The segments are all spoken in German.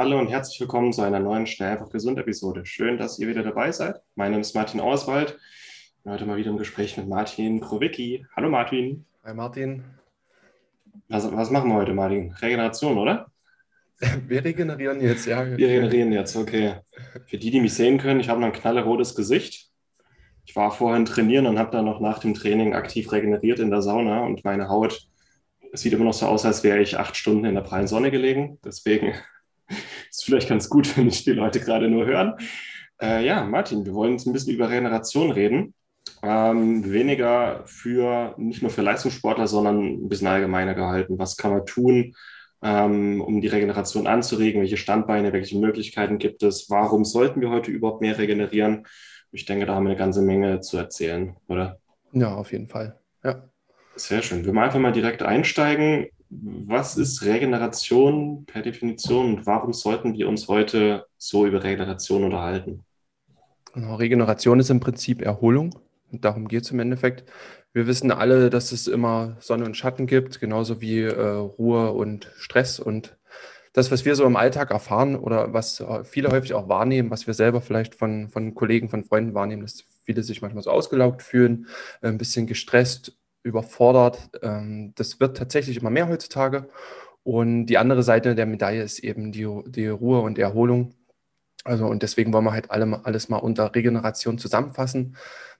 Hallo und herzlich willkommen zu einer neuen Schnell einfach gesund Episode. Schön, dass ihr wieder dabei seid. Mein Name ist Martin Auswald. Ich bin heute mal wieder im Gespräch mit Martin Krowicki. Hallo Martin. Hi Martin. Was, was machen wir heute, Martin? Regeneration, oder? Wir regenerieren jetzt, ja. Wir regenerieren jetzt, okay. Für die, die mich sehen können, ich habe noch ein knallerotes Gesicht. Ich war vorhin trainieren und habe dann noch nach dem Training aktiv regeneriert in der Sauna und meine Haut sieht immer noch so aus, als wäre ich acht Stunden in der prallen Sonne gelegen. Deswegen ist vielleicht ganz gut, wenn nicht die Leute gerade nur hören. Äh, ja, Martin, wir wollen jetzt ein bisschen über Regeneration reden. Ähm, weniger für, nicht nur für Leistungssportler, sondern ein bisschen allgemeiner gehalten. Was kann man tun, ähm, um die Regeneration anzuregen? Welche Standbeine, welche Möglichkeiten gibt es? Warum sollten wir heute überhaupt mehr regenerieren? Ich denke, da haben wir eine ganze Menge zu erzählen, oder? Ja, auf jeden Fall. Ja. Sehr schön. Wir wollen einfach mal direkt einsteigen was ist Regeneration per Definition und warum sollten wir uns heute so über Regeneration unterhalten? Genau, Regeneration ist im Prinzip Erholung und darum geht es im Endeffekt. Wir wissen alle, dass es immer Sonne und Schatten gibt, genauso wie äh, Ruhe und Stress und das, was wir so im Alltag erfahren oder was viele häufig auch wahrnehmen, was wir selber vielleicht von, von Kollegen, von Freunden wahrnehmen, dass viele sich manchmal so ausgelaugt fühlen, ein bisschen gestresst, überfordert. Ähm, das wird tatsächlich immer mehr heutzutage. Und die andere Seite der Medaille ist eben die, die Ruhe und die Erholung. Also, und deswegen wollen wir halt alle, alles mal unter Regeneration zusammenfassen,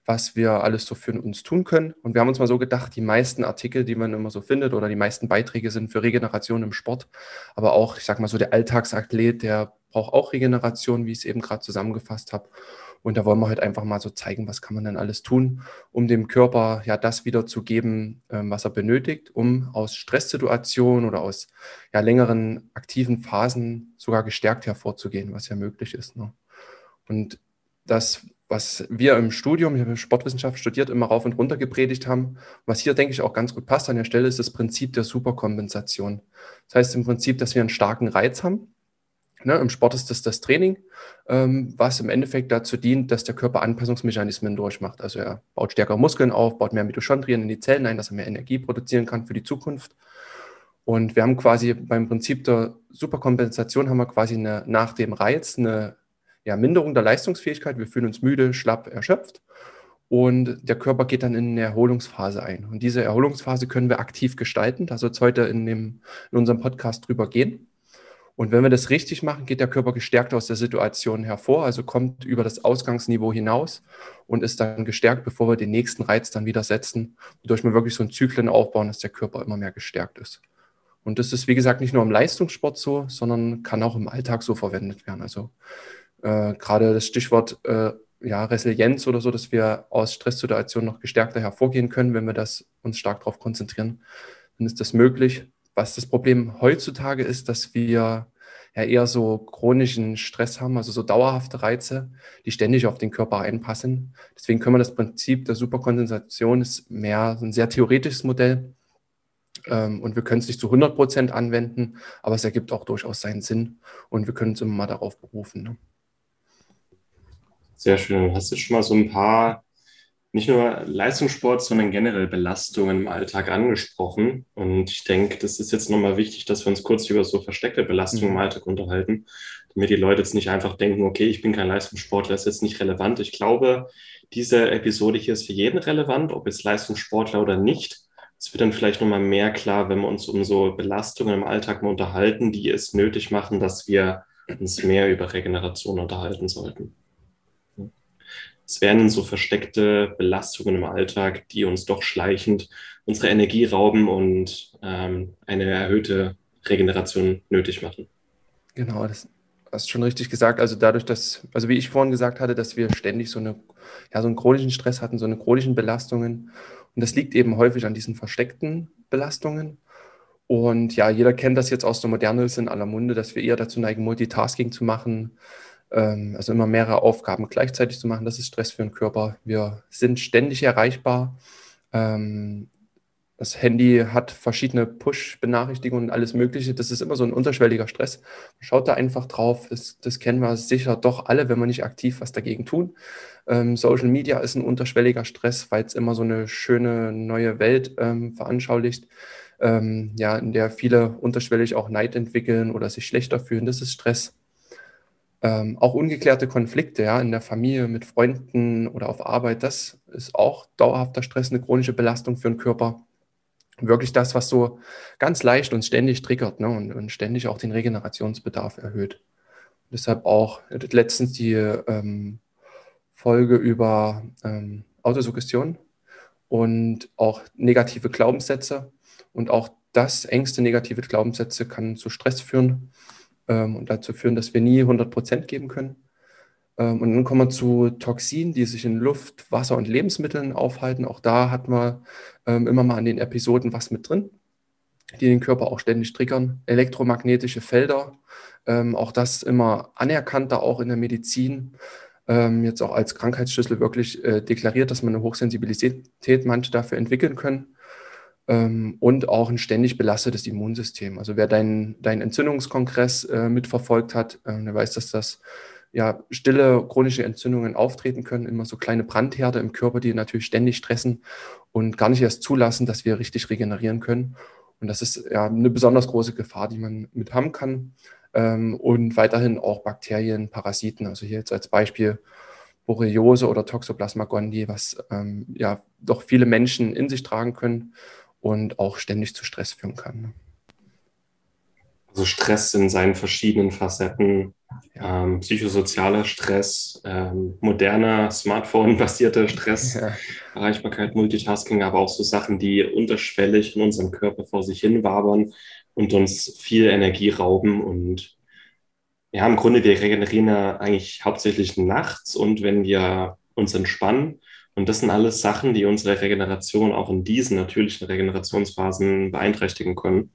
was wir alles so für uns tun können. Und wir haben uns mal so gedacht, die meisten Artikel, die man immer so findet, oder die meisten Beiträge sind für Regeneration im Sport. Aber auch, ich sag mal so, der Alltagsathlet, der braucht auch Regeneration, wie ich es eben gerade zusammengefasst habe. Und da wollen wir halt einfach mal so zeigen, was kann man denn alles tun, um dem Körper ja das wieder zu geben, ähm, was er benötigt, um aus Stresssituationen oder aus ja, längeren aktiven Phasen sogar gestärkt hervorzugehen, was ja möglich ist. Ne? Und das, was wir im Studium, ich habe Sportwissenschaft studiert, immer rauf und runter gepredigt haben, was hier, denke ich, auch ganz gut passt an der Stelle, ist das Prinzip der Superkompensation. Das heißt im Prinzip, dass wir einen starken Reiz haben, Ne, Im Sport ist das das Training, ähm, was im Endeffekt dazu dient, dass der Körper Anpassungsmechanismen durchmacht. Also er baut stärkere Muskeln auf, baut mehr Mitochondrien in die Zellen ein, dass er mehr Energie produzieren kann für die Zukunft. Und wir haben quasi beim Prinzip der Superkompensation haben wir quasi eine, nach dem Reiz eine ja, Minderung der Leistungsfähigkeit. Wir fühlen uns müde, schlapp, erschöpft. Und der Körper geht dann in eine Erholungsphase ein. Und diese Erholungsphase können wir aktiv gestalten. Da soll es heute in, dem, in unserem Podcast drüber gehen. Und wenn wir das richtig machen, geht der Körper gestärkt aus der Situation hervor, also kommt über das Ausgangsniveau hinaus und ist dann gestärkt, bevor wir den nächsten Reiz dann wieder setzen, wodurch wir wirklich so einen Zyklen aufbauen, dass der Körper immer mehr gestärkt ist. Und das ist, wie gesagt, nicht nur im Leistungssport so, sondern kann auch im Alltag so verwendet werden. Also äh, gerade das Stichwort äh, ja, Resilienz oder so, dass wir aus Stresssituationen noch gestärkter hervorgehen können, wenn wir das uns stark darauf konzentrieren, dann ist das möglich. Was das Problem heutzutage ist, dass wir ja eher so chronischen Stress haben, also so dauerhafte Reize, die ständig auf den Körper einpassen. Deswegen können wir das Prinzip der Superkondensation ist mehr ein sehr theoretisches Modell ähm, und wir können es nicht zu 100 Prozent anwenden, aber es ergibt auch durchaus seinen Sinn und wir können uns immer mal darauf berufen. Ne? Sehr schön. Hast du schon mal so ein paar nicht nur Leistungssport, sondern generell Belastungen im Alltag angesprochen. Und ich denke, das ist jetzt nochmal wichtig, dass wir uns kurz über so versteckte Belastungen mhm. im Alltag unterhalten, damit die Leute jetzt nicht einfach denken, okay, ich bin kein Leistungssportler, ist jetzt nicht relevant. Ich glaube, diese Episode hier ist für jeden relevant, ob jetzt Leistungssportler oder nicht. Es wird dann vielleicht nochmal mehr klar, wenn wir uns um so Belastungen im Alltag mal unterhalten, die es nötig machen, dass wir uns mehr über Regeneration unterhalten sollten. Es werden so versteckte Belastungen im Alltag, die uns doch schleichend unsere Energie rauben und ähm, eine erhöhte Regeneration nötig machen. Genau, das hast du schon richtig gesagt. Also dadurch, dass, also wie ich vorhin gesagt hatte, dass wir ständig so, eine, ja, so einen chronischen Stress hatten, so eine chronischen Belastungen. Und das liegt eben häufig an diesen versteckten Belastungen. Und ja, jeder kennt das jetzt aus der Moderne, ist in aller Munde, dass wir eher dazu neigen, Multitasking zu machen, also immer mehrere Aufgaben gleichzeitig zu machen. Das ist Stress für den Körper. Wir sind ständig erreichbar. Ähm, das Handy hat verschiedene Push-Benachrichtigungen und alles Mögliche. Das ist immer so ein unterschwelliger Stress. Schaut da einfach drauf. Das, das kennen wir sicher doch alle, wenn wir nicht aktiv was dagegen tun. Ähm, Social Media ist ein unterschwelliger Stress, weil es immer so eine schöne neue Welt ähm, veranschaulicht ähm, ja, in der viele unterschwellig auch Neid entwickeln oder sich schlechter fühlen. Das ist Stress. Ähm, auch ungeklärte Konflikte ja, in der Familie, mit Freunden oder auf Arbeit, das ist auch dauerhafter Stress, eine chronische Belastung für den Körper. Wirklich das, was so ganz leicht und ständig triggert ne, und, und ständig auch den Regenerationsbedarf erhöht. Deshalb auch letztens die ähm, Folge über ähm, Autosuggestion und auch negative Glaubenssätze. Und auch das, Ängste, negative Glaubenssätze, kann zu Stress führen ähm, und dazu führen, dass wir nie 100 Prozent geben können. Ähm, und dann kommen wir zu Toxinen, die sich in Luft, Wasser und Lebensmitteln aufhalten. Auch da hat man ähm, immer mal an den Episoden was mit drin, die den Körper auch ständig triggern. Elektromagnetische Felder, ähm, auch das immer anerkannter, auch in der Medizin ähm, jetzt auch als Krankheitsschlüssel wirklich äh, deklariert, dass man eine Hochsensibilität manche dafür entwickeln können ähm, und auch ein ständig belastetes Immunsystem. Also wer deinen dein Entzündungskongress äh, mitverfolgt hat, äh, der weiß, dass das ja, stille chronische Entzündungen auftreten können, immer so kleine Brandherde im Körper, die natürlich ständig stressen und gar nicht erst zulassen, dass wir richtig regenerieren können. Und das ist ja eine besonders große Gefahr, die man mit haben kann. Ähm, und weiterhin auch Bakterien, Parasiten, also hier jetzt als Beispiel Borreliose oder Toxoplasma gondii, was ähm, ja doch viele Menschen in sich tragen können und auch ständig zu Stress führen kann. Ne? Also Stress in seinen verschiedenen Facetten, ja. ähm, psychosozialer Stress, ähm, moderner Smartphone-basierter Stress, ja. Erreichbarkeit, Multitasking, aber auch so Sachen, die unterschwellig in unserem Körper vor sich hin wabern und uns viel Energie rauben. Und ja, im Grunde, wir regenerieren ja eigentlich hauptsächlich nachts und wenn wir uns entspannen. Und das sind alles Sachen, die unsere Regeneration auch in diesen natürlichen Regenerationsphasen beeinträchtigen können.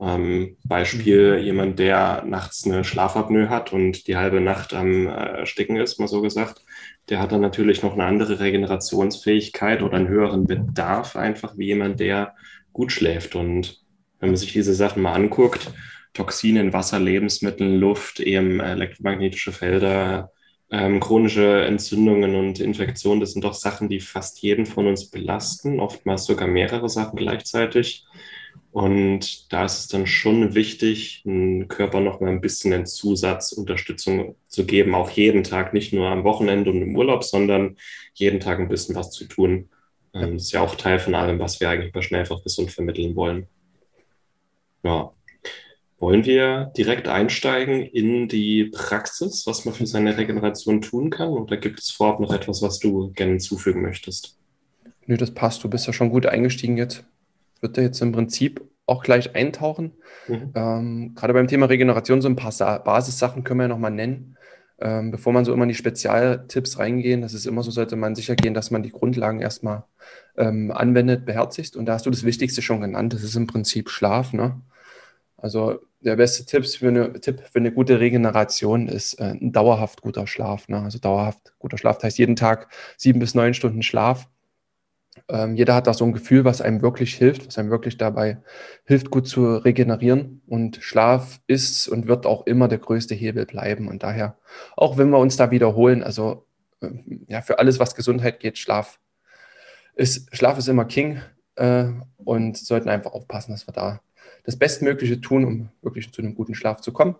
Ähm, Beispiel mhm. jemand, der nachts eine Schlafapnoe hat und die halbe Nacht am Ersticken ist, mal so gesagt, der hat dann natürlich noch eine andere Regenerationsfähigkeit oder einen höheren Bedarf einfach wie jemand, der gut schläft. Und wenn man sich diese Sachen mal anguckt, Toxine in Wasser, Lebensmitteln, Luft, eben elektromagnetische Felder, ähm, chronische Entzündungen und Infektionen, das sind doch Sachen, die fast jeden von uns belasten, oftmals sogar mehrere Sachen gleichzeitig. Und da ist es dann schon wichtig, dem Körper noch mal ein bisschen eine Zusatzunterstützung zu geben, auch jeden Tag, nicht nur am Wochenende und im Urlaub, sondern jeden Tag ein bisschen was zu tun. Ähm, das ist ja auch Teil von allem, was wir eigentlich bei Schnellfach gesund vermitteln wollen. Ja. Wollen wir direkt einsteigen in die Praxis, was man für seine Regeneration tun kann? Oder gibt es vorab noch etwas, was du gerne hinzufügen möchtest? Nö, das passt. Du bist ja schon gut eingestiegen jetzt. Wird da jetzt im Prinzip auch gleich eintauchen. Mhm. Ähm, gerade beim Thema Regeneration, so ein paar Sa Basissachen können wir ja nochmal nennen. Ähm, bevor man so immer in die Spezialtipps reingehen, das ist immer so, sollte man sicher gehen, dass man die Grundlagen erstmal ähm, anwendet, beherzigt. Und da hast du das Wichtigste schon genannt. Das ist im Prinzip Schlaf. Ne? Also der beste Tipp für eine, Tipp für eine gute Regeneration ist äh, ein dauerhaft guter Schlaf. Ne? Also dauerhaft guter Schlaf das heißt jeden Tag sieben bis neun Stunden Schlaf. Ähm, jeder hat da so ein Gefühl, was einem wirklich hilft, was einem wirklich dabei hilft, gut zu regenerieren. Und Schlaf ist und wird auch immer der größte Hebel bleiben. Und daher, auch wenn wir uns da wiederholen, also äh, ja, für alles, was Gesundheit geht, Schlaf ist, Schlaf ist immer King äh, und sollten einfach aufpassen, dass wir da das Bestmögliche tun, um wirklich zu einem guten Schlaf zu kommen.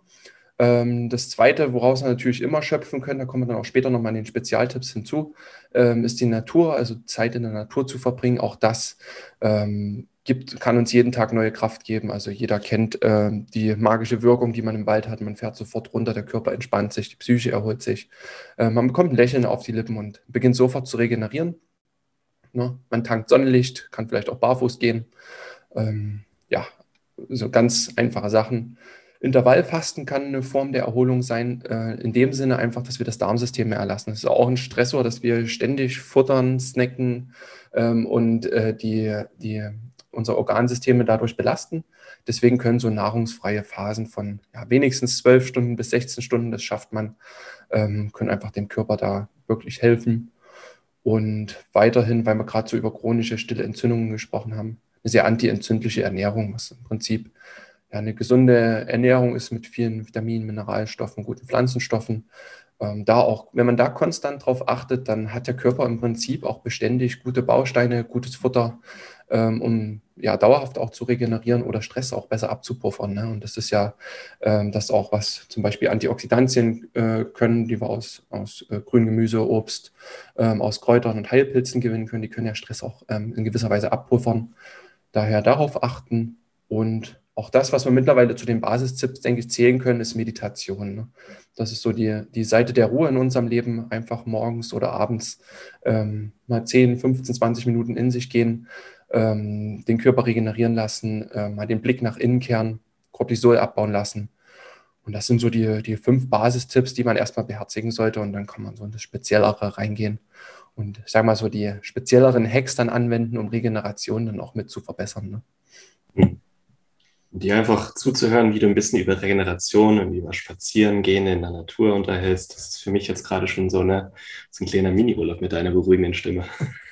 Ähm, das Zweite, woraus wir natürlich immer schöpfen können, da kommen wir dann auch später nochmal in den Spezialtipps hinzu, ähm, ist die Natur, also Zeit in der Natur zu verbringen. Auch das ähm, gibt, kann uns jeden Tag neue Kraft geben. Also jeder kennt äh, die magische Wirkung, die man im Wald hat. Man fährt sofort runter, der Körper entspannt sich, die Psyche erholt sich. Äh, man bekommt ein Lächeln auf die Lippen und beginnt sofort zu regenerieren. Ne? Man tankt Sonnenlicht, kann vielleicht auch barfuß gehen. Ähm, ja, so ganz einfache Sachen. Intervallfasten kann eine Form der Erholung sein, äh, in dem Sinne einfach, dass wir das Darmsystem mehr erlassen. Das ist auch ein Stressor, dass wir ständig futtern, snacken ähm, und äh, die, die unsere Organsysteme dadurch belasten. Deswegen können so nahrungsfreie Phasen von ja, wenigstens 12 Stunden bis 16 Stunden, das schafft man, ähm, können einfach dem Körper da wirklich helfen. Und weiterhin, weil wir gerade so über chronische stille Entzündungen gesprochen haben, eine sehr antientzündliche Ernährung, was im Prinzip ja, eine gesunde Ernährung ist mit vielen Vitaminen, Mineralstoffen, guten Pflanzenstoffen. Ähm, da auch, wenn man da konstant drauf achtet, dann hat der Körper im Prinzip auch beständig gute Bausteine, gutes Futter, ähm, um ja dauerhaft auch zu regenerieren oder Stress auch besser abzupuffern. Ne? Und das ist ja ähm, das auch, was zum Beispiel Antioxidantien äh, können, die wir aus, aus äh, grünem Gemüse, Obst, ähm, aus Kräutern und Heilpilzen gewinnen können. Die können ja Stress auch ähm, in gewisser Weise abpuffern. Daher darauf achten und auch das, was wir mittlerweile zu den Basistipps, denke ich, zählen können, ist Meditation. Ne? Das ist so die, die Seite der Ruhe in unserem Leben, einfach morgens oder abends ähm, mal 10, 15, 20 Minuten in sich gehen, ähm, den Körper regenerieren lassen, äh, mal den Blick nach innen kehren, Cortisol abbauen lassen. Und das sind so die, die fünf Basistipps, die man erstmal beherzigen sollte und dann kann man so in das Speziellere reingehen und ich sage mal so die spezielleren Hacks dann anwenden, um Regeneration dann auch mit zu verbessern. Ne? Hm dir einfach zuzuhören, wie du ein bisschen über Regeneration und über Spazierengehen in der Natur unterhältst. Das ist für mich jetzt gerade schon so, eine, so ein kleiner Mini-Urlaub mit deiner beruhigenden Stimme.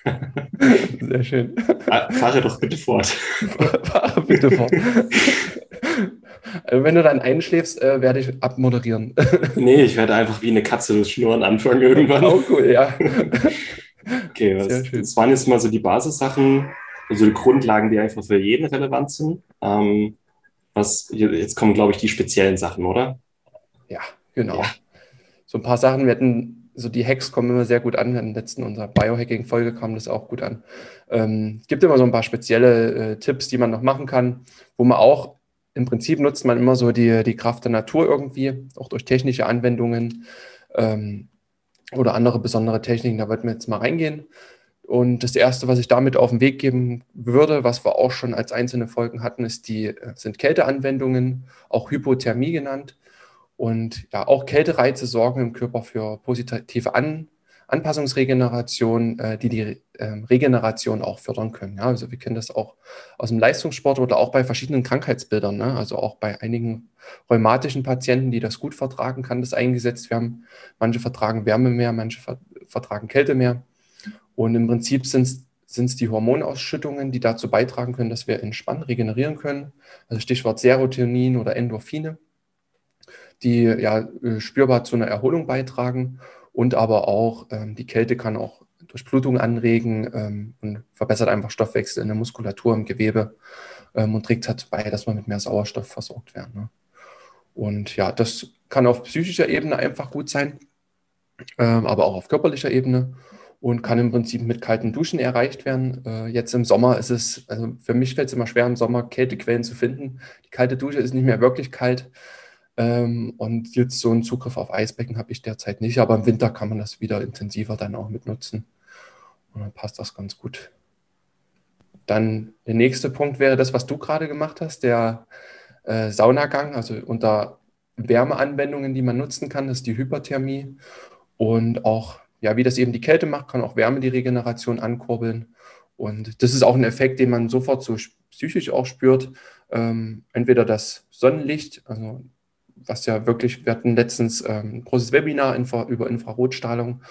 Sehr schön. Fahre doch bitte fort. Fahre bitte fort. Also wenn du dann einschläfst, äh, werde ich abmoderieren. nee, ich werde einfach wie eine Katze das Schnurren anfangen irgendwann. Auch oh, cool, ja. Okay, was, das waren jetzt mal so die Basissachen, also die Grundlagen, die einfach für jeden relevant sind. Ähm, was, jetzt kommen, glaube ich, die speziellen Sachen, oder? Ja, genau. Ja. So ein paar Sachen, wir hatten, so die Hacks kommen immer sehr gut an. In der letzten unserer Biohacking-Folge kam das auch gut an. Ähm, es gibt immer so ein paar spezielle äh, Tipps, die man noch machen kann, wo man auch im Prinzip nutzt man immer so die, die Kraft der Natur irgendwie, auch durch technische Anwendungen ähm, oder andere besondere Techniken. Da wollten wir jetzt mal reingehen. Und das Erste, was ich damit auf den Weg geben würde, was wir auch schon als einzelne Folgen hatten, ist die, äh, sind Kälteanwendungen, auch Hypothermie genannt. Und ja, auch Kältereize sorgen im Körper für positive An Anpassungsregeneration, äh, die die äh, Regeneration auch fördern können. Ja, also wir kennen das auch aus dem Leistungssport oder auch bei verschiedenen Krankheitsbildern. Ne? Also auch bei einigen rheumatischen Patienten, die das gut vertragen, kann das eingesetzt werden. Manche vertragen Wärme mehr, manche vertragen Kälte mehr. Und im Prinzip sind es die Hormonausschüttungen, die dazu beitragen können, dass wir entspannen, regenerieren können. Also Stichwort Serotonin oder Endorphine, die ja äh, spürbar zu einer Erholung beitragen. Und aber auch ähm, die Kälte kann auch Durchblutung anregen ähm, und verbessert einfach Stoffwechsel in der Muskulatur, im Gewebe ähm, und trägt dazu bei, dass wir mit mehr Sauerstoff versorgt werden. Ne? Und ja, das kann auf psychischer Ebene einfach gut sein, ähm, aber auch auf körperlicher Ebene und kann im Prinzip mit kalten Duschen erreicht werden. Äh, jetzt im Sommer ist es, also für mich fällt es immer schwer, im Sommer Kältequellen zu finden. Die kalte Dusche ist nicht mehr wirklich kalt. Ähm, und jetzt so einen Zugriff auf Eisbecken habe ich derzeit nicht, aber im Winter kann man das wieder intensiver dann auch mitnutzen. Und dann passt das ganz gut. Dann der nächste Punkt wäre das, was du gerade gemacht hast, der äh, Saunagang, also unter Wärmeanwendungen, die man nutzen kann, das ist die Hyperthermie. Und auch ja, wie das eben die Kälte macht, kann auch Wärme die Regeneration ankurbeln. Und das ist auch ein Effekt, den man sofort so psychisch auch spürt. Ähm, entweder das Sonnenlicht, also was ja wirklich, wir hatten letztens ähm, ein großes Webinar infra, über Infrarotstrahlung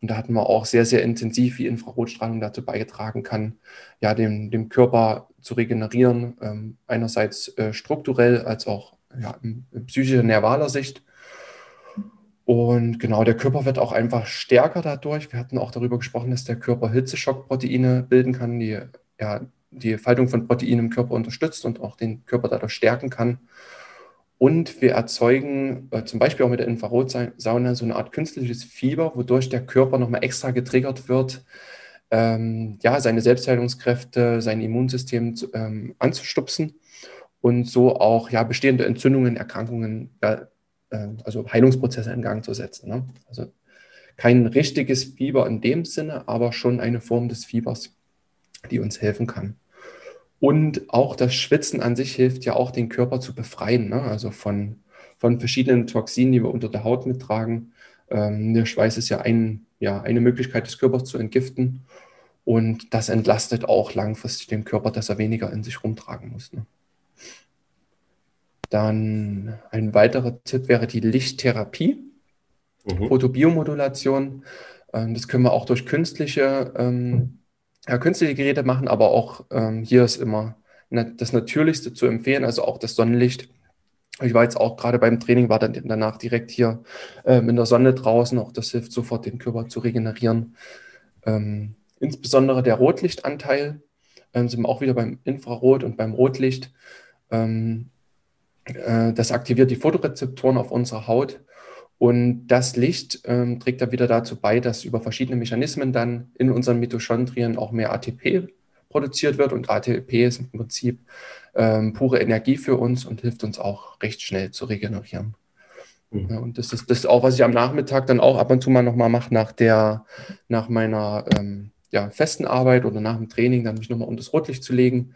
und da hatten wir auch sehr, sehr intensiv, wie Infrarotstrahlung dazu beigetragen kann, ja, dem, dem Körper zu regenerieren, ähm, einerseits äh, strukturell als auch ja, in, in psychischer, nervaler Sicht. Und genau, der Körper wird auch einfach stärker dadurch. Wir hatten auch darüber gesprochen, dass der Körper Hitzeschockproteine bilden kann, die ja, die Faltung von Proteinen im Körper unterstützt und auch den Körper dadurch stärken kann. Und wir erzeugen äh, zum Beispiel auch mit der Infrarotsauna so eine Art künstliches Fieber, wodurch der Körper nochmal extra getriggert wird, ähm, ja, seine Selbstheilungskräfte, sein Immunsystem ähm, anzustupsen und so auch ja, bestehende Entzündungen, Erkrankungen äh, also Heilungsprozesse in Gang zu setzen. Ne? Also kein richtiges Fieber in dem Sinne, aber schon eine Form des Fiebers, die uns helfen kann. Und auch das Schwitzen an sich hilft ja auch, den Körper zu befreien, ne? also von, von verschiedenen Toxinen, die wir unter der Haut mittragen. Ähm, der Schweiß ist ja, ein, ja eine Möglichkeit des Körpers zu entgiften. Und das entlastet auch langfristig den Körper, dass er weniger in sich rumtragen muss. Ne? Dann ein weiterer Tipp wäre die Lichttherapie, mhm. Photobiomodulation. Ähm, das können wir auch durch künstliche, ähm, ja, künstliche Geräte machen, aber auch ähm, hier ist immer das Natürlichste zu empfehlen, also auch das Sonnenlicht. Ich war jetzt auch gerade beim Training, war dann danach direkt hier ähm, in der Sonne draußen. Auch das hilft sofort, den Körper zu regenerieren. Ähm, insbesondere der Rotlichtanteil ähm, sind wir auch wieder beim Infrarot und beim Rotlicht. Ähm, äh, das aktiviert die Fotorezeptoren auf unserer Haut. Und das Licht ähm, trägt dann wieder dazu bei, dass über verschiedene Mechanismen dann in unseren Mitochondrien auch mehr ATP produziert wird. Und ATP ist im Prinzip ähm, pure Energie für uns und hilft uns auch recht schnell zu regenerieren. Mhm. Ja, und das ist das auch, was ich am Nachmittag dann auch ab und zu mal nochmal mache, nach, der, nach meiner ähm, ja, festen Arbeit oder nach dem Training, dann mich nochmal unter das Rotlicht zu legen.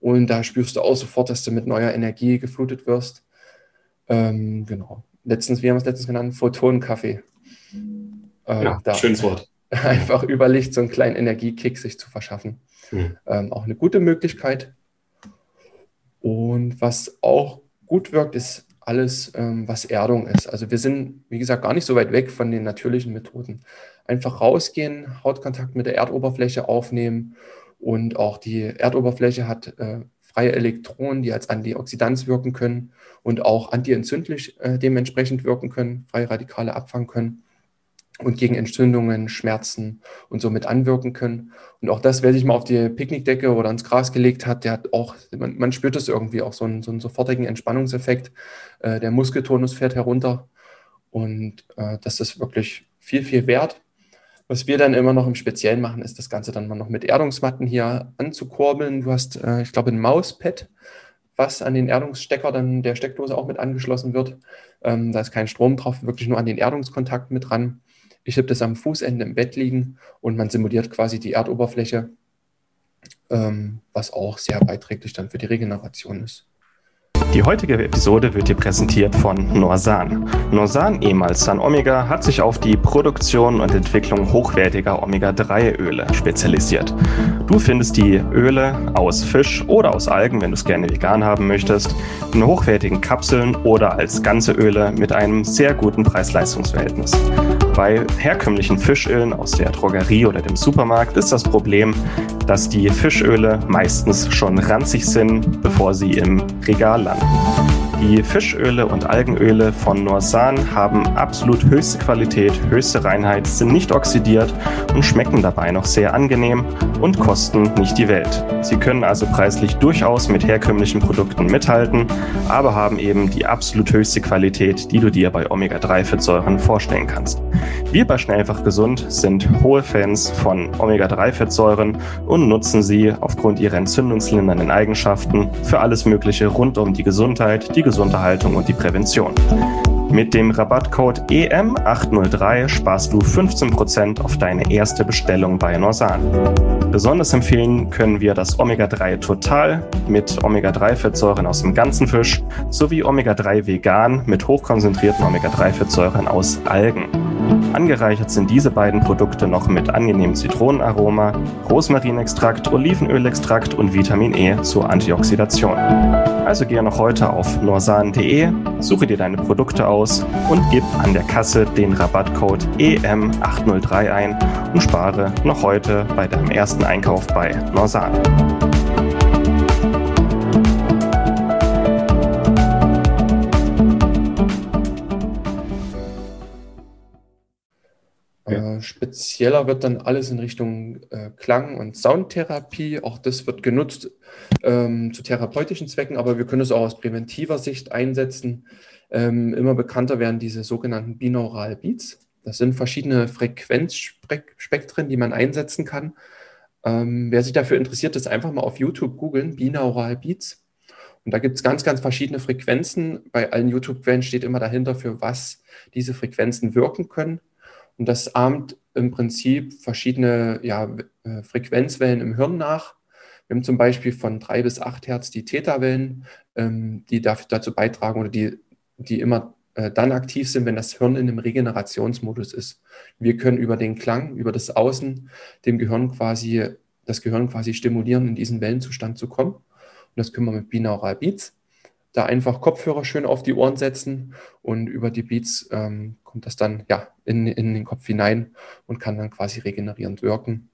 Und da spürst du auch sofort, dass du mit neuer Energie geflutet wirst. Ähm, genau. Letztens, wie haben wir es letztens genannt? Photonenkaffee. Ähm, ja, schönes Wort. Einfach über Licht so einen kleinen Energiekick sich zu verschaffen. Mhm. Ähm, auch eine gute Möglichkeit. Und was auch gut wirkt, ist alles, ähm, was Erdung ist. Also wir sind, wie gesagt, gar nicht so weit weg von den natürlichen Methoden. Einfach rausgehen, Hautkontakt mit der Erdoberfläche aufnehmen und auch die Erdoberfläche hat äh, freie Elektronen, die als Antioxidant wirken können und auch antientzündlich äh, dementsprechend wirken können, freie Radikale abfangen können und gegen Entzündungen, Schmerzen und somit anwirken können. Und auch das, wer sich mal auf die Picknickdecke oder ins Gras gelegt hat, der hat auch, man, man spürt es irgendwie auch so einen, so einen sofortigen Entspannungseffekt. Äh, der Muskeltonus fährt herunter und äh, das ist wirklich viel, viel wert. Was wir dann immer noch im Speziellen machen, ist das Ganze dann mal noch mit Erdungsmatten hier anzukurbeln. Du hast, äh, ich glaube, ein Mauspad, was an den Erdungsstecker dann der Steckdose auch mit angeschlossen wird. Ähm, da ist kein Strom drauf, wirklich nur an den Erdungskontakt mit dran. Ich habe das am Fußende im Bett liegen und man simuliert quasi die Erdoberfläche, ähm, was auch sehr beiträglich dann für die Regeneration ist. Die heutige Episode wird dir präsentiert von Norsan. Norsan, ehemals San Omega, hat sich auf die Produktion und Entwicklung hochwertiger Omega-3-Öle spezialisiert. Du findest die Öle aus Fisch oder aus Algen, wenn du es gerne vegan haben möchtest, in hochwertigen Kapseln oder als ganze Öle mit einem sehr guten Preis-Leistungs-Verhältnis. Bei herkömmlichen Fischölen aus der Drogerie oder dem Supermarkt ist das Problem, dass die Fischöle meistens schon ranzig sind, bevor sie im Regal landen. Die Fischöle und Algenöle von Norsan haben absolut höchste Qualität, höchste Reinheit, sind nicht oxidiert und schmecken dabei noch sehr angenehm und kosten nicht die Welt. Sie können also preislich durchaus mit herkömmlichen Produkten mithalten, aber haben eben die absolut höchste Qualität, die du dir bei Omega-3-Fettsäuren vorstellen kannst. Wir bei Schnellfach Gesund sind hohe Fans von Omega-3-Fettsäuren und nutzen sie aufgrund ihrer entzündungslindernden Eigenschaften für alles Mögliche rund um die Gesundheit, die Gesunderhaltung und die Prävention. Mit dem Rabattcode EM803 sparst du 15% auf deine erste Bestellung bei Norsan. Besonders empfehlen können wir das Omega-3 Total mit Omega-3-Fettsäuren aus dem ganzen Fisch sowie Omega-3 Vegan mit hochkonzentrierten Omega-3-Fettsäuren aus Algen. Angereichert sind diese beiden Produkte noch mit angenehmem Zitronenaroma, Rosmarinextrakt, Olivenölextrakt und Vitamin E zur Antioxidation. Also gehe noch heute auf norsan.de, suche dir deine Produkte aus und gib an der Kasse den Rabattcode EM803 ein und spare noch heute bei deinem ersten Einkauf bei Norsan. Spezieller wird dann alles in Richtung äh, Klang- und Soundtherapie. Auch das wird genutzt ähm, zu therapeutischen Zwecken, aber wir können es auch aus präventiver Sicht einsetzen. Ähm, immer bekannter werden diese sogenannten Binaural Beats. Das sind verschiedene Frequenzspektren, die man einsetzen kann. Ähm, wer sich dafür interessiert, ist einfach mal auf YouTube googeln, Binaural Beats. Und da gibt es ganz, ganz verschiedene Frequenzen. Bei allen YouTube-Quellen steht immer dahinter, für was diese Frequenzen wirken können. Und das ahmt im Prinzip verschiedene ja, äh, Frequenzwellen im Hirn nach. Wir haben zum Beispiel von drei bis acht Hertz die Theta-Wellen, ähm, die dazu beitragen oder die, die immer äh, dann aktiv sind, wenn das Hirn in einem Regenerationsmodus ist. Wir können über den Klang, über das Außen dem Gehirn quasi das Gehirn quasi stimulieren, in diesen Wellenzustand zu kommen. Und das können wir mit Binaural Beats. Da einfach Kopfhörer schön auf die Ohren setzen und über die Beats ähm, kommt das dann ja in, in den Kopf hinein und kann dann quasi regenerierend wirken.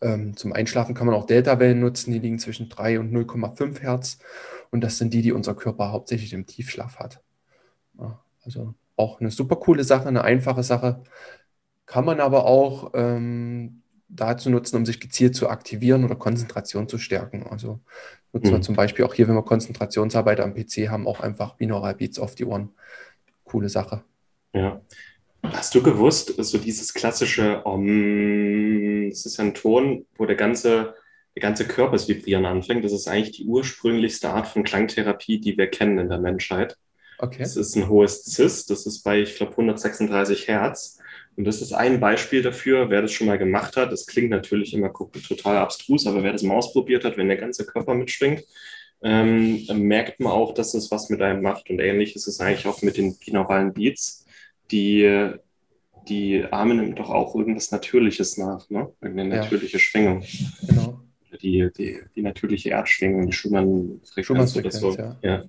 Ähm, zum Einschlafen kann man auch Delta-Wellen nutzen, die liegen zwischen 3 und 0,5 Hertz. Und das sind die, die unser Körper hauptsächlich im Tiefschlaf hat. Ja, also auch eine super coole Sache, eine einfache Sache. Kann man aber auch ähm, dazu nutzen, um sich gezielt zu aktivieren oder Konzentration zu stärken. Also nutzen mhm. wir zum Beispiel auch hier, wenn wir Konzentrationsarbeit am PC haben, auch einfach Binaural Beats auf die Ohren. Coole Sache. Ja. Hast du gewusst, so dieses klassische Om, das ist ja ein Ton, wo der ganze, der ganze Körper das Vibrieren anfängt. Das ist eigentlich die ursprünglichste Art von Klangtherapie, die wir kennen in der Menschheit. Okay. Das ist ein hohes Cis, das ist bei, ich glaube, 136 Hertz. Und das ist ein Beispiel dafür, wer das schon mal gemacht hat. Das klingt natürlich immer total abstrus, aber wer das mal ausprobiert hat, wenn der ganze Körper mitschwingt, ähm, merkt man auch, dass es was mit einem macht. Und ähnlich ist es eigentlich auch mit den binauralen Beats. Die, die Arme nimmt doch auch irgendwas Natürliches nach, ne? Irgendeine natürliche ja. Schwingung. Genau. Die, die, die natürliche Erdschwingung, die Schumann-Frequenz oder so. Ja. Ja.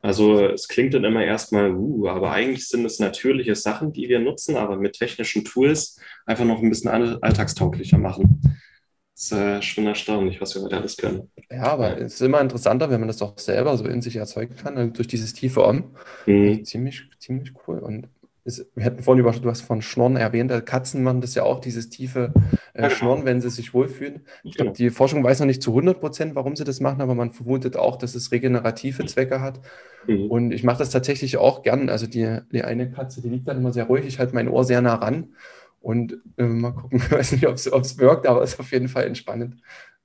Also es klingt dann immer erstmal, uh, aber eigentlich sind es natürliche Sachen, die wir nutzen, aber mit technischen Tools einfach noch ein bisschen alltagstauglicher machen. Das ist äh, schon erstaunlich, was wir heute alles können. Ja, aber es ist immer interessanter, wenn man das auch selber so in sich erzeugen kann, durch dieses tiefe Om. Mhm. Ziemlich, ziemlich cool. Und ist, wir hatten vorhin über, du hast von Schnorren erwähnt, Katzen machen das ja auch, dieses tiefe äh, genau. Schnorren, wenn sie sich wohlfühlen. Ich glaube, die Forschung weiß noch nicht zu 100 Prozent, warum sie das machen, aber man vermutet auch, dass es regenerative Zwecke hat. Mhm. Und ich mache das tatsächlich auch gern. Also die, die eine Katze, die liegt dann immer sehr ruhig, ich halte mein Ohr sehr nah ran und äh, mal gucken, ich weiß nicht, ob es wirkt, aber es ist auf jeden Fall entspannend.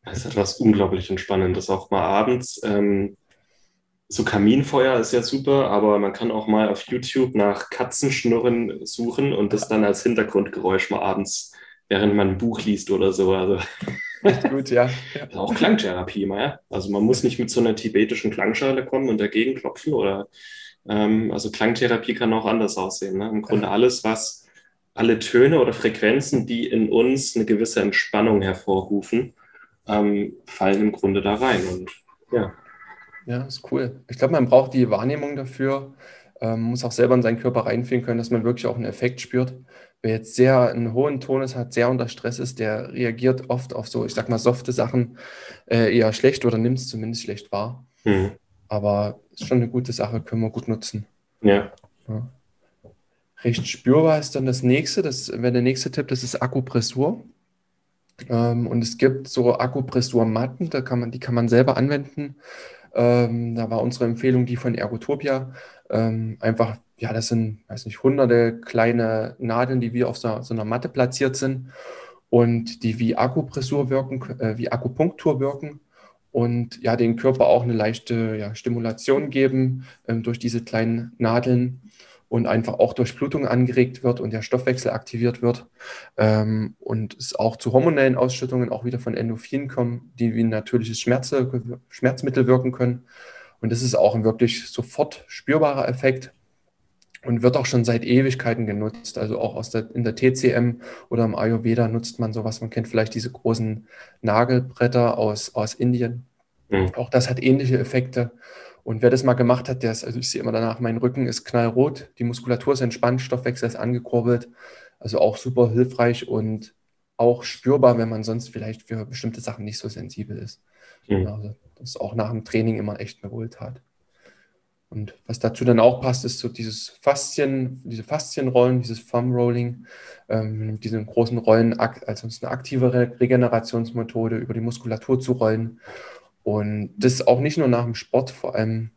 Das ist etwas unglaublich Entspannendes, auch mal abends. Ähm so Kaminfeuer ist ja super, aber man kann auch mal auf YouTube nach Katzenschnurren suchen und das dann als Hintergrundgeräusch mal abends, während man ein Buch liest oder so. Also Echt gut, ja. ja. Auch Klangtherapie mal, ja. Also man muss nicht mit so einer tibetischen Klangschale kommen und dagegen klopfen oder ähm, also Klangtherapie kann auch anders aussehen. Ne? Im Grunde alles, was alle Töne oder Frequenzen, die in uns eine gewisse Entspannung hervorrufen, ähm, fallen im Grunde da rein. Und ja. Ja, ist cool. Ich glaube, man braucht die Wahrnehmung dafür, ähm, muss auch selber in seinen Körper reinfühlen können, dass man wirklich auch einen Effekt spürt. Wer jetzt sehr einen hohen Tonus hat, sehr unter Stress ist, der reagiert oft auf so, ich sag mal, softe Sachen äh, eher schlecht oder nimmt es zumindest schlecht wahr. Mhm. Aber ist schon eine gute Sache, können wir gut nutzen. Ja. ja. Recht spürbar ist dann das nächste, das wäre der nächste Tipp, das ist Akupressur. Ähm, und es gibt so Akupressurmatten, da kann man, die kann man selber anwenden. Ähm, da war unsere Empfehlung die von Ergotopia. Ähm, einfach, ja, das sind, weiß nicht, hunderte kleine Nadeln, die wie auf so, so einer Matte platziert sind und die wie Akupressur wirken, äh, wie Akupunktur wirken und ja, den Körper auch eine leichte ja, Stimulation geben ähm, durch diese kleinen Nadeln und einfach auch Durchblutung angeregt wird und der Stoffwechsel aktiviert wird ähm, und es auch zu hormonellen Ausschüttungen auch wieder von Endorphinen kommen, die wie ein natürliches Schmerz, Schmerzmittel wirken können. Und das ist auch ein wirklich sofort spürbarer Effekt und wird auch schon seit Ewigkeiten genutzt. Also auch aus der, in der TCM oder im Ayurveda nutzt man sowas. Man kennt vielleicht diese großen Nagelbretter aus, aus Indien. Mhm. Auch das hat ähnliche Effekte. Und wer das mal gemacht hat, der ist, also ich sehe immer danach, mein Rücken ist knallrot, die Muskulatur ist entspannt, Stoffwechsel ist angekurbelt. Also auch super hilfreich und auch spürbar, wenn man sonst vielleicht für bestimmte Sachen nicht so sensibel ist. Mhm. Also das ist auch nach dem Training immer echt eine Wohltat. Und was dazu dann auch passt, ist so dieses Faszien, diese Faszienrollen, dieses Thumb Rolling, ähm, diese großen Rollen, also eine aktive Regenerationsmethode über die Muskulatur zu rollen und das auch nicht nur nach dem Sport, vor allem,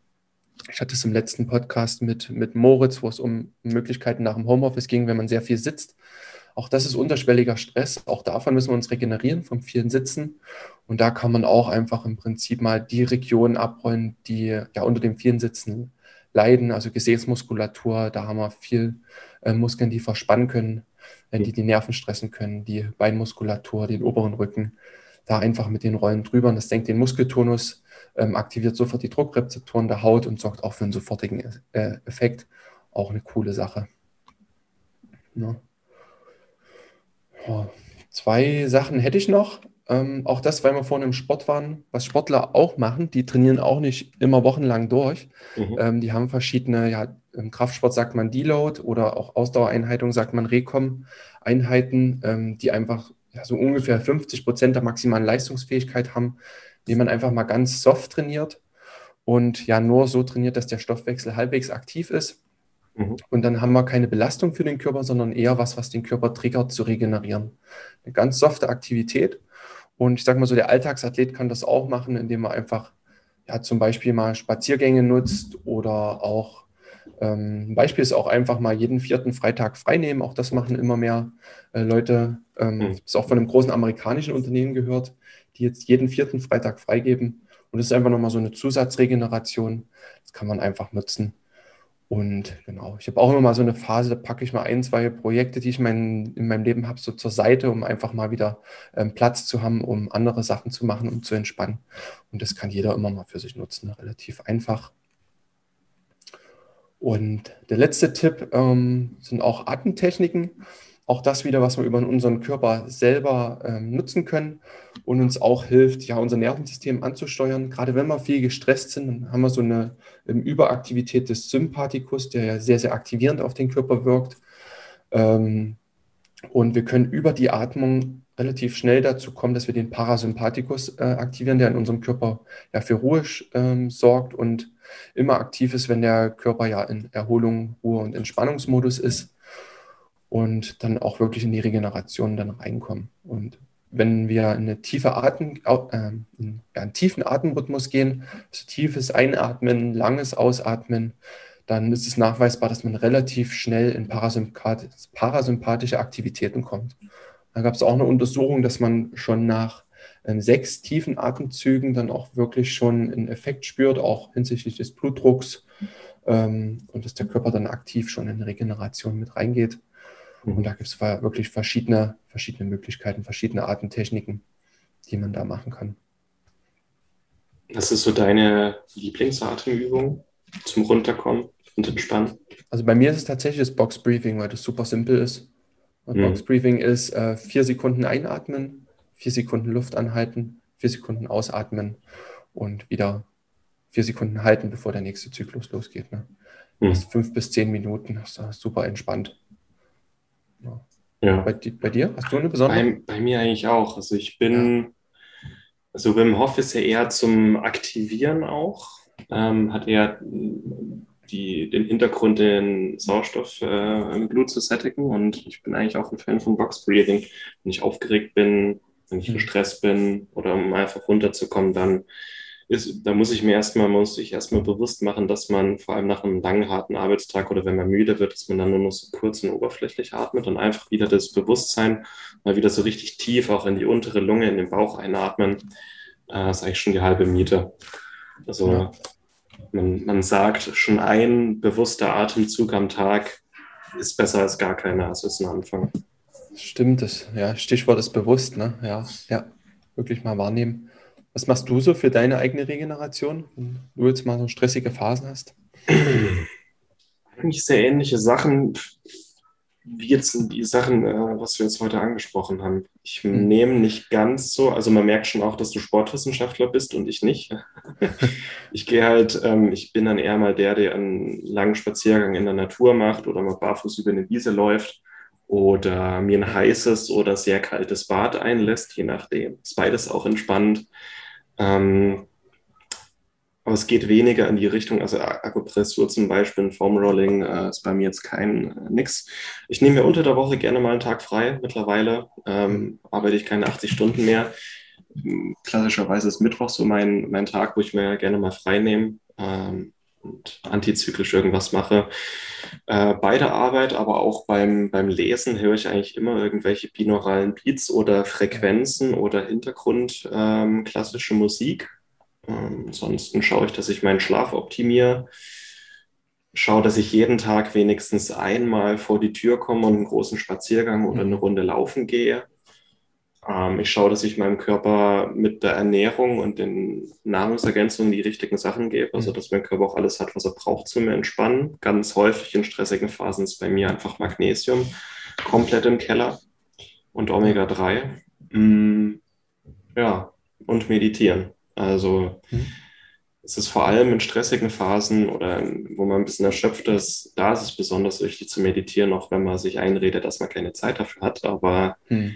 ich hatte es im letzten Podcast mit, mit Moritz, wo es um Möglichkeiten nach dem Homeoffice ging, wenn man sehr viel sitzt. Auch das ist unterschwelliger Stress. Auch davon müssen wir uns regenerieren, vom vielen Sitzen. Und da kann man auch einfach im Prinzip mal die Regionen abrollen, die ja unter dem vielen Sitzen leiden. Also Gesäßmuskulatur, da haben wir viel äh, Muskeln, die verspannen können, äh, die die Nerven stressen können, die Beinmuskulatur, den oberen Rücken da einfach mit den Rollen drüber. Und das senkt den Muskeltonus, ähm, aktiviert sofort die Druckrezeptoren der Haut und sorgt auch für einen sofortigen äh, Effekt. Auch eine coole Sache. Ja. Ja. Zwei Sachen hätte ich noch. Ähm, auch das, weil wir vorhin im Sport waren, was Sportler auch machen, die trainieren auch nicht immer wochenlang durch. Mhm. Ähm, die haben verschiedene, ja, im Kraftsport sagt man Deload oder auch Ausdauereinheiten sagt man Recom-Einheiten, ähm, die einfach ja, so ungefähr 50 Prozent der maximalen Leistungsfähigkeit haben, die man einfach mal ganz soft trainiert und ja nur so trainiert, dass der Stoffwechsel halbwegs aktiv ist. Mhm. Und dann haben wir keine Belastung für den Körper, sondern eher was, was den Körper triggert, zu regenerieren. Eine ganz softe Aktivität. Und ich sage mal so, der Alltagsathlet kann das auch machen, indem er einfach ja, zum Beispiel mal Spaziergänge nutzt oder auch ein Beispiel ist auch einfach mal jeden vierten Freitag freinehmen. Auch das machen immer mehr äh, Leute. Ähm, mhm. Ist auch von einem großen amerikanischen Unternehmen gehört, die jetzt jeden vierten Freitag freigeben. Und das ist einfach nochmal so eine Zusatzregeneration. Das kann man einfach nutzen. Und genau, ich habe auch immer mal so eine Phase, da packe ich mal ein, zwei Projekte, die ich mein, in meinem Leben habe, so zur Seite, um einfach mal wieder ähm, Platz zu haben, um andere Sachen zu machen und zu entspannen. Und das kann jeder immer mal für sich nutzen, relativ einfach. Und der letzte Tipp ähm, sind auch Atemtechniken. Auch das wieder, was wir über unseren Körper selber ähm, nutzen können und uns auch hilft, ja, unser Nervensystem anzusteuern. Gerade wenn wir viel gestresst sind, dann haben wir so eine ähm, Überaktivität des Sympathikus, der ja sehr, sehr aktivierend auf den Körper wirkt. Ähm, und wir können über die Atmung relativ schnell dazu kommen, dass wir den Parasympathikus äh, aktivieren, der in unserem Körper ja für Ruhe ähm, sorgt und immer aktiv ist, wenn der Körper ja in Erholung, Ruhe und Entspannungsmodus ist und dann auch wirklich in die Regeneration dann reinkommen. Und wenn wir in eine tiefe Atem, äh, in einen tiefen Atemrhythmus gehen, also tiefes Einatmen, langes Ausatmen, dann ist es nachweisbar, dass man relativ schnell in parasympathische Aktivitäten kommt. Da gab es auch eine Untersuchung, dass man schon nach sechs tiefen Atemzügen dann auch wirklich schon einen Effekt spürt, auch hinsichtlich des Blutdrucks ähm, und dass der Körper dann aktiv schon in Regeneration mit reingeht. Und da gibt es wirklich verschiedene, verschiedene Möglichkeiten, verschiedene Atemtechniken, die man da machen kann. Was ist so deine Lieblingsatemübung zum Runterkommen und Entspannen? Also bei mir ist es tatsächlich das Box Breathing, weil das super simpel ist. Und mhm. Box Breathing ist äh, vier Sekunden einatmen, vier Sekunden Luft anhalten, vier Sekunden ausatmen und wieder vier Sekunden halten, bevor der nächste Zyklus losgeht. Ne? Hm. fünf bis zehn Minuten, das ist super entspannt. Ja. ja. Bei, bei, dir? Hast du eine besondere? Bei, bei, mir eigentlich auch. Also ich bin, ja. also Wim Hof ist ja eher zum Aktivieren auch, ähm, hat eher die, den Hintergrund, den Sauerstoff äh, im Blut zu sättigen und ich bin eigentlich auch ein Fan von Box Breathing. Wenn ich aufgeregt bin, wenn ich mhm. gestresst bin oder um einfach runterzukommen, dann ist, da muss ich mir erstmal, muss ich erstmal bewusst machen, dass man vor allem nach einem langen, harten Arbeitstag oder wenn man müde wird, dass man dann nur noch so kurz und oberflächlich atmet und einfach wieder das Bewusstsein mal wieder so richtig tief auch in die untere Lunge, in den Bauch einatmen. Äh, ist eigentlich schon die halbe Miete. Also ja. man, man sagt, schon ein bewusster Atemzug am Tag ist besser als gar keiner. Also ist ein Anfang. Stimmt, das ja, Stichwort ist bewusst, ne? Ja, ja, wirklich mal wahrnehmen. Was machst du so für deine eigene Regeneration, wenn du jetzt mal so stressige Phasen hast? Eigentlich sehr ähnliche Sachen, wie jetzt die Sachen, äh, was wir jetzt heute angesprochen haben. Ich hm. nehme nicht ganz so, also man merkt schon auch, dass du Sportwissenschaftler bist und ich nicht. ich gehe halt, ähm, ich bin dann eher mal der, der einen langen Spaziergang in der Natur macht oder mal barfuß über eine Wiese läuft oder mir ein heißes oder sehr kaltes Bad einlässt, je nachdem. Ist beides auch entspannt. Ähm, aber es geht weniger in die Richtung, also Akupressur zum Beispiel, ein Foam Rolling äh, ist bei mir jetzt kein äh, nix. Ich nehme mir unter der Woche gerne mal einen Tag frei. Mittlerweile ähm, arbeite ich keine 80 Stunden mehr. Klassischerweise ist Mittwoch so mein, mein Tag, wo ich mir gerne mal frei nehme. Ähm, und antizyklisch irgendwas mache. Äh, bei der Arbeit, aber auch beim, beim Lesen höre ich eigentlich immer irgendwelche binauralen Beats oder Frequenzen oder Hintergrund ähm, klassische Musik. Ähm, ansonsten schaue ich, dass ich meinen Schlaf optimiere. Schaue, dass ich jeden Tag wenigstens einmal vor die Tür komme und einen großen Spaziergang oder eine Runde laufen gehe. Ähm, ich schaue, dass ich meinem Körper mit der Ernährung und den Nahrungsergänzungen die richtigen Sachen gebe, also mhm. dass mein Körper auch alles hat, was er braucht zum Entspannen. Ganz häufig in stressigen Phasen ist bei mir einfach Magnesium komplett im Keller und Omega-3. Mm. Ja, und meditieren. Also mhm. es ist vor allem in stressigen Phasen oder wo man ein bisschen erschöpft ist, da ist es besonders wichtig zu meditieren, auch wenn man sich einredet, dass man keine Zeit dafür hat. Aber mhm.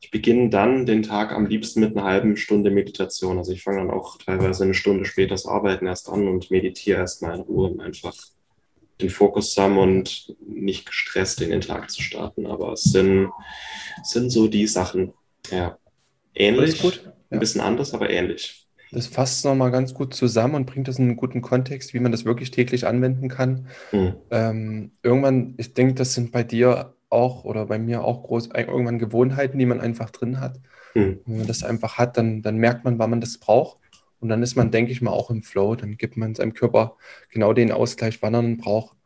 Ich beginne dann den Tag am liebsten mit einer halben Stunde Meditation. Also ich fange dann auch teilweise eine Stunde später das Arbeiten erst an und meditiere erstmal in Ruhe, um einfach den Fokus zu haben und nicht gestresst in den Tag zu starten. Aber es sind, sind so die Sachen, ja, ähnlich, gut. Ja. ein bisschen anders, aber ähnlich. Das fasst nochmal ganz gut zusammen und bringt das in einen guten Kontext, wie man das wirklich täglich anwenden kann. Mhm. Ähm, irgendwann, ich denke, das sind bei dir auch oder bei mir auch groß, irgendwann Gewohnheiten, die man einfach drin hat. Mhm. Wenn man das einfach hat, dann, dann merkt man, wann man das braucht. Und dann ist man, denke ich mal, auch im Flow. Dann gibt man seinem Körper genau den Ausgleich, wann er ihn braucht.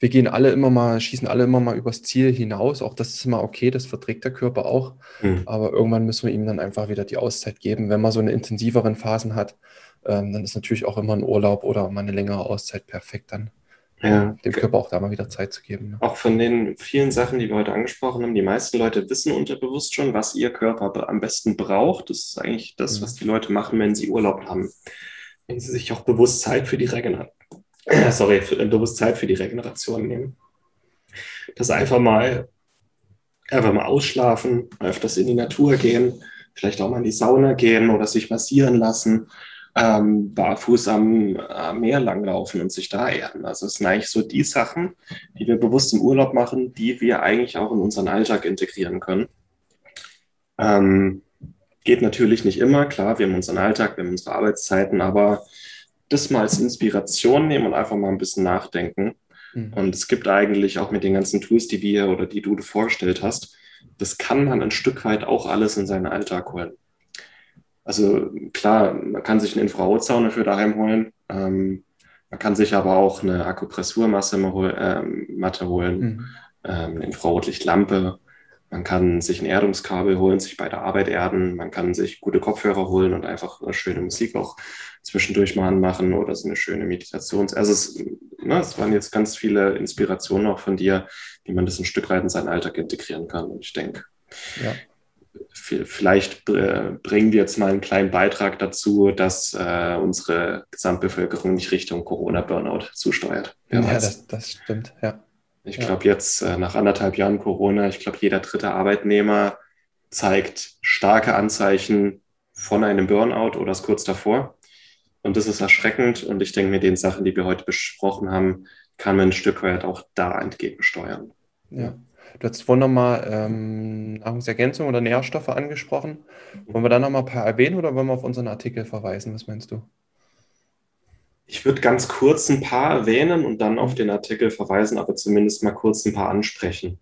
Wir gehen alle immer mal, schießen alle immer mal übers Ziel hinaus. Auch das ist immer okay, das verträgt der Körper auch. Mhm. Aber irgendwann müssen wir ihm dann einfach wieder die Auszeit geben. Wenn man so eine intensiveren Phasen hat, ähm, dann ist natürlich auch immer ein Urlaub oder mal eine längere Auszeit perfekt dann ja. dem Körper auch da mal wieder Zeit zu geben. Ne? Auch von den vielen Sachen, die wir heute angesprochen haben, die meisten Leute wissen unterbewusst schon, was ihr Körper am besten braucht. Das ist eigentlich das, mhm. was die Leute machen, wenn sie Urlaub haben. Wenn sie sich auch bewusst Zeit für die Regeneration, äh, sorry, für, bewusst Zeit für die Regeneration nehmen. Das einfach mal, einfach mal ausschlafen, öfters in die Natur gehen, vielleicht auch mal in die Sauna gehen oder sich massieren lassen ähm, barfuß am, am Meer langlaufen und sich da erden. Also es sind eigentlich so die Sachen, die wir bewusst im Urlaub machen, die wir eigentlich auch in unseren Alltag integrieren können. Ähm, geht natürlich nicht immer, klar, wir haben unseren Alltag, wir haben unsere Arbeitszeiten, aber das mal als Inspiration nehmen und einfach mal ein bisschen nachdenken. Mhm. Und es gibt eigentlich auch mit den ganzen Tools, die wir oder die du vorgestellt hast, das kann man ein Stück weit auch alles in seinen Alltag holen. Also klar, man kann sich eine Infrarotsauna für daheim holen. Ähm, man kann sich aber auch eine Akupressurmatte ähm, holen, mhm. ähm, eine Infrarotlichtlampe. Man kann sich ein Erdungskabel holen, sich bei der Arbeit erden. Man kann sich gute Kopfhörer holen und einfach eine schöne Musik auch zwischendurch mal anmachen oder so eine schöne Meditations. Also es, ne, es waren jetzt ganz viele Inspirationen auch von dir, wie man das ein Stück weit in seinen Alltag integrieren kann. Und ich denke, ja vielleicht bringen wir jetzt mal einen kleinen Beitrag dazu, dass äh, unsere Gesamtbevölkerung nicht Richtung Corona-Burnout zusteuert. ja, das, das, stimmt, ja. Ich ja. glaube, jetzt äh, nach anderthalb Jahren Corona, ich glaube, jeder dritte Arbeitnehmer zeigt starke Anzeichen von einem Burnout oder ist kurz davor. Und das ist erschreckend. Und ich denke, mit den Sachen, die wir heute besprochen haben, kann man ein Stück weit auch da entgegensteuern. Ja. Du hast vorhin nochmal ähm, Nahrungsergänzung oder Nährstoffe angesprochen. Wollen wir da nochmal ein paar erwähnen oder wollen wir auf unseren Artikel verweisen? Was meinst du? Ich würde ganz kurz ein paar erwähnen und dann auf den Artikel verweisen, aber zumindest mal kurz ein paar ansprechen.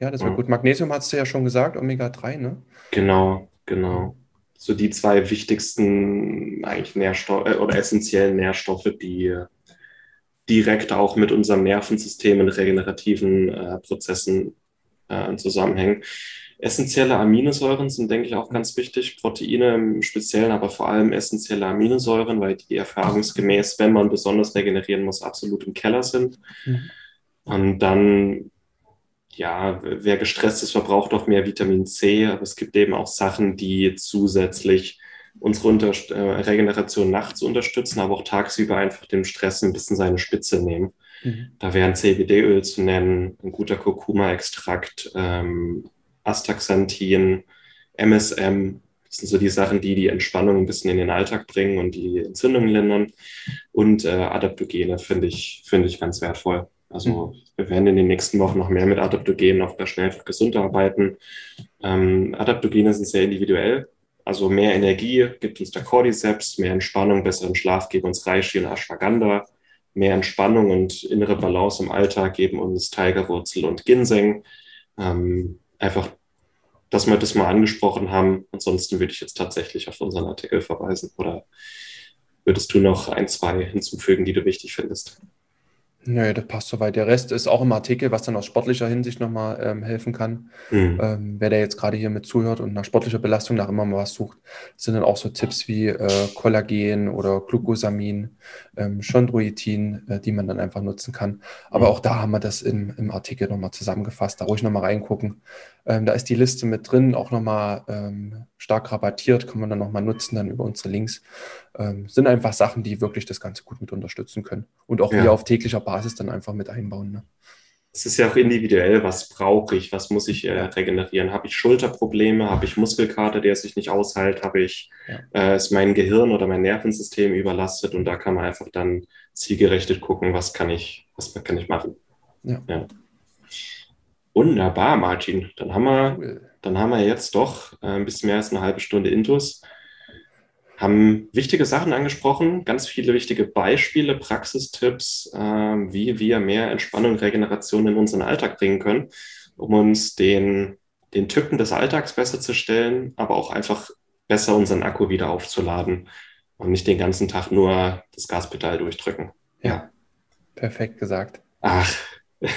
Ja, das wäre ja. gut. Magnesium hast du ja schon gesagt, Omega-3, ne? Genau, genau. So die zwei wichtigsten eigentlich Nährstoffe äh, oder essentiellen Nährstoffe, die direkt auch mit unserem Nervensystem und regenerativen äh, Prozessen äh, zusammenhängen. Essentielle Aminosäuren sind, denke ich, auch ganz wichtig. Proteine im Speziellen, aber vor allem essentielle Aminosäuren, weil die erfahrungsgemäß, wenn man besonders regenerieren muss, absolut im Keller sind. Mhm. Und dann, ja, wer gestresst ist, verbraucht auch mehr Vitamin C, aber es gibt eben auch Sachen, die zusätzlich unsere Unter äh, Regeneration nachts unterstützen, aber auch tagsüber einfach dem Stress ein bisschen seine Spitze nehmen. Mhm. Da wären CBD-Öl zu nennen, ein guter Kurkuma-Extrakt, ähm, Astaxanthin, MSM. Das sind so die Sachen, die die Entspannung ein bisschen in den Alltag bringen und die Entzündungen lindern. Und äh, Adaptogene finde ich, finde ich ganz wertvoll. Also mhm. wir werden in den nächsten Wochen noch mehr mit Adaptogenen auf der schnell gesund arbeiten. Ähm, Adaptogene sind sehr individuell. Also mehr Energie gibt uns der Cordyceps, mehr Entspannung, besseren Schlaf geben uns Reishi und Ashwagandha, mehr Entspannung und innere Balance im Alltag geben uns Tigerwurzel und Ginseng. Ähm, einfach, dass wir das mal angesprochen haben. Ansonsten würde ich jetzt tatsächlich auf unseren Artikel verweisen oder würdest du noch ein, zwei hinzufügen, die du wichtig findest? Nö, das passt soweit. Der Rest ist auch im Artikel, was dann aus sportlicher Hinsicht nochmal ähm, helfen kann. Mhm. Ähm, wer der jetzt gerade hier mit zuhört und nach sportlicher Belastung nach immer mal was sucht, sind dann auch so Tipps wie äh, Kollagen oder Glucosamin, ähm, Chondroitin, äh, die man dann einfach nutzen kann. Aber mhm. auch da haben wir das im, im Artikel nochmal zusammengefasst. Da ruhig nochmal reingucken. Ähm, da ist die Liste mit drin, auch nochmal ähm, stark rabattiert, kann man dann nochmal nutzen, dann über unsere Links. Ähm, sind einfach Sachen, die wirklich das Ganze gut mit unterstützen können. Und auch ja. wir auf täglicher Basis dann einfach mit einbauen. Ne? Es ist ja auch individuell, was brauche ich, was muss ich äh, regenerieren? Habe ich Schulterprobleme, habe ich Muskelkater, der sich nicht aushält, habe ich, ja. äh, ist mein Gehirn oder mein Nervensystem überlastet und da kann man einfach dann zielgerechtet gucken, was kann ich, was kann ich machen. Ja. ja. Wunderbar, Martin. Dann haben wir, dann haben wir jetzt doch äh, ein bisschen mehr als eine halbe Stunde Intus. Haben wichtige Sachen angesprochen, ganz viele wichtige Beispiele, Praxistipps, äh, wie wir mehr Entspannung und Regeneration in unseren Alltag bringen können, um uns den, den Tücken des Alltags besser zu stellen, aber auch einfach besser unseren Akku wieder aufzuladen und nicht den ganzen Tag nur das Gaspedal durchdrücken. Ja, perfekt gesagt. Ach,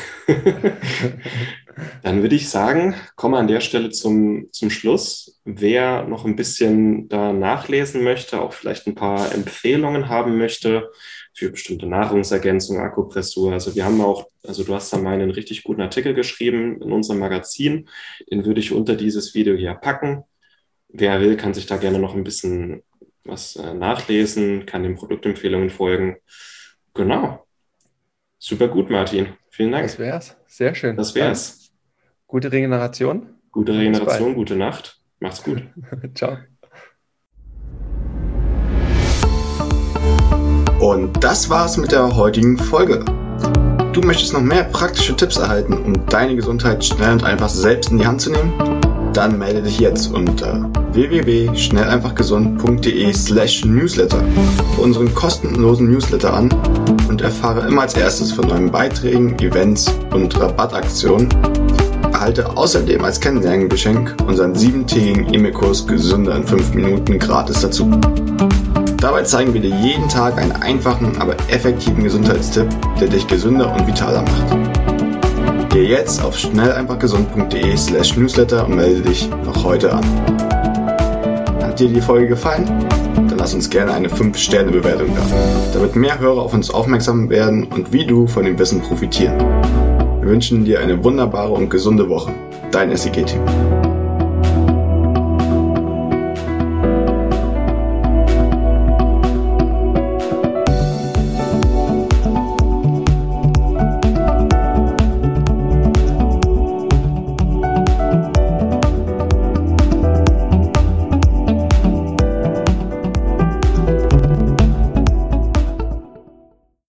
Dann würde ich sagen, kommen wir an der Stelle zum, zum Schluss. Wer noch ein bisschen da nachlesen möchte, auch vielleicht ein paar Empfehlungen haben möchte für bestimmte Nahrungsergänzung, Akupressur. Also wir haben auch, also du hast da mal einen richtig guten Artikel geschrieben in unserem Magazin. Den würde ich unter dieses Video hier packen. Wer will, kann sich da gerne noch ein bisschen was äh, nachlesen, kann den Produktempfehlungen folgen. Genau. Super gut, Martin. Vielen Dank. Das wär's. Sehr schön. Das wär's. Gute Regeneration. Gute Regeneration, gute Nacht. Macht's gut. Ciao. Und das war's mit der heutigen Folge. Du möchtest noch mehr praktische Tipps erhalten, um deine Gesundheit schnell und einfach selbst in die Hand zu nehmen? Dann melde dich jetzt unter www.schnelleinfachgesund.de slash newsletter für unseren kostenlosen Newsletter an und erfahre immer als erstes von neuen Beiträgen, Events und Rabattaktionen. Erhalte außerdem als Kennenlerngeschenk unseren siebentägigen E-Mail-Kurs Gesünder in 5 Minuten gratis dazu. Dabei zeigen wir dir jeden Tag einen einfachen, aber effektiven Gesundheitstipp, der dich gesünder und vitaler macht. Geh jetzt auf schnelleinfachgesund.de slash newsletter und melde dich noch heute an. Hat dir die Folge gefallen? Dann lass uns gerne eine 5-Sterne-Bewertung da, damit mehr Hörer auf uns aufmerksam werden und wie du von dem Wissen profitieren. Wir wünschen dir eine wunderbare und gesunde Woche. Dein SEG-Team.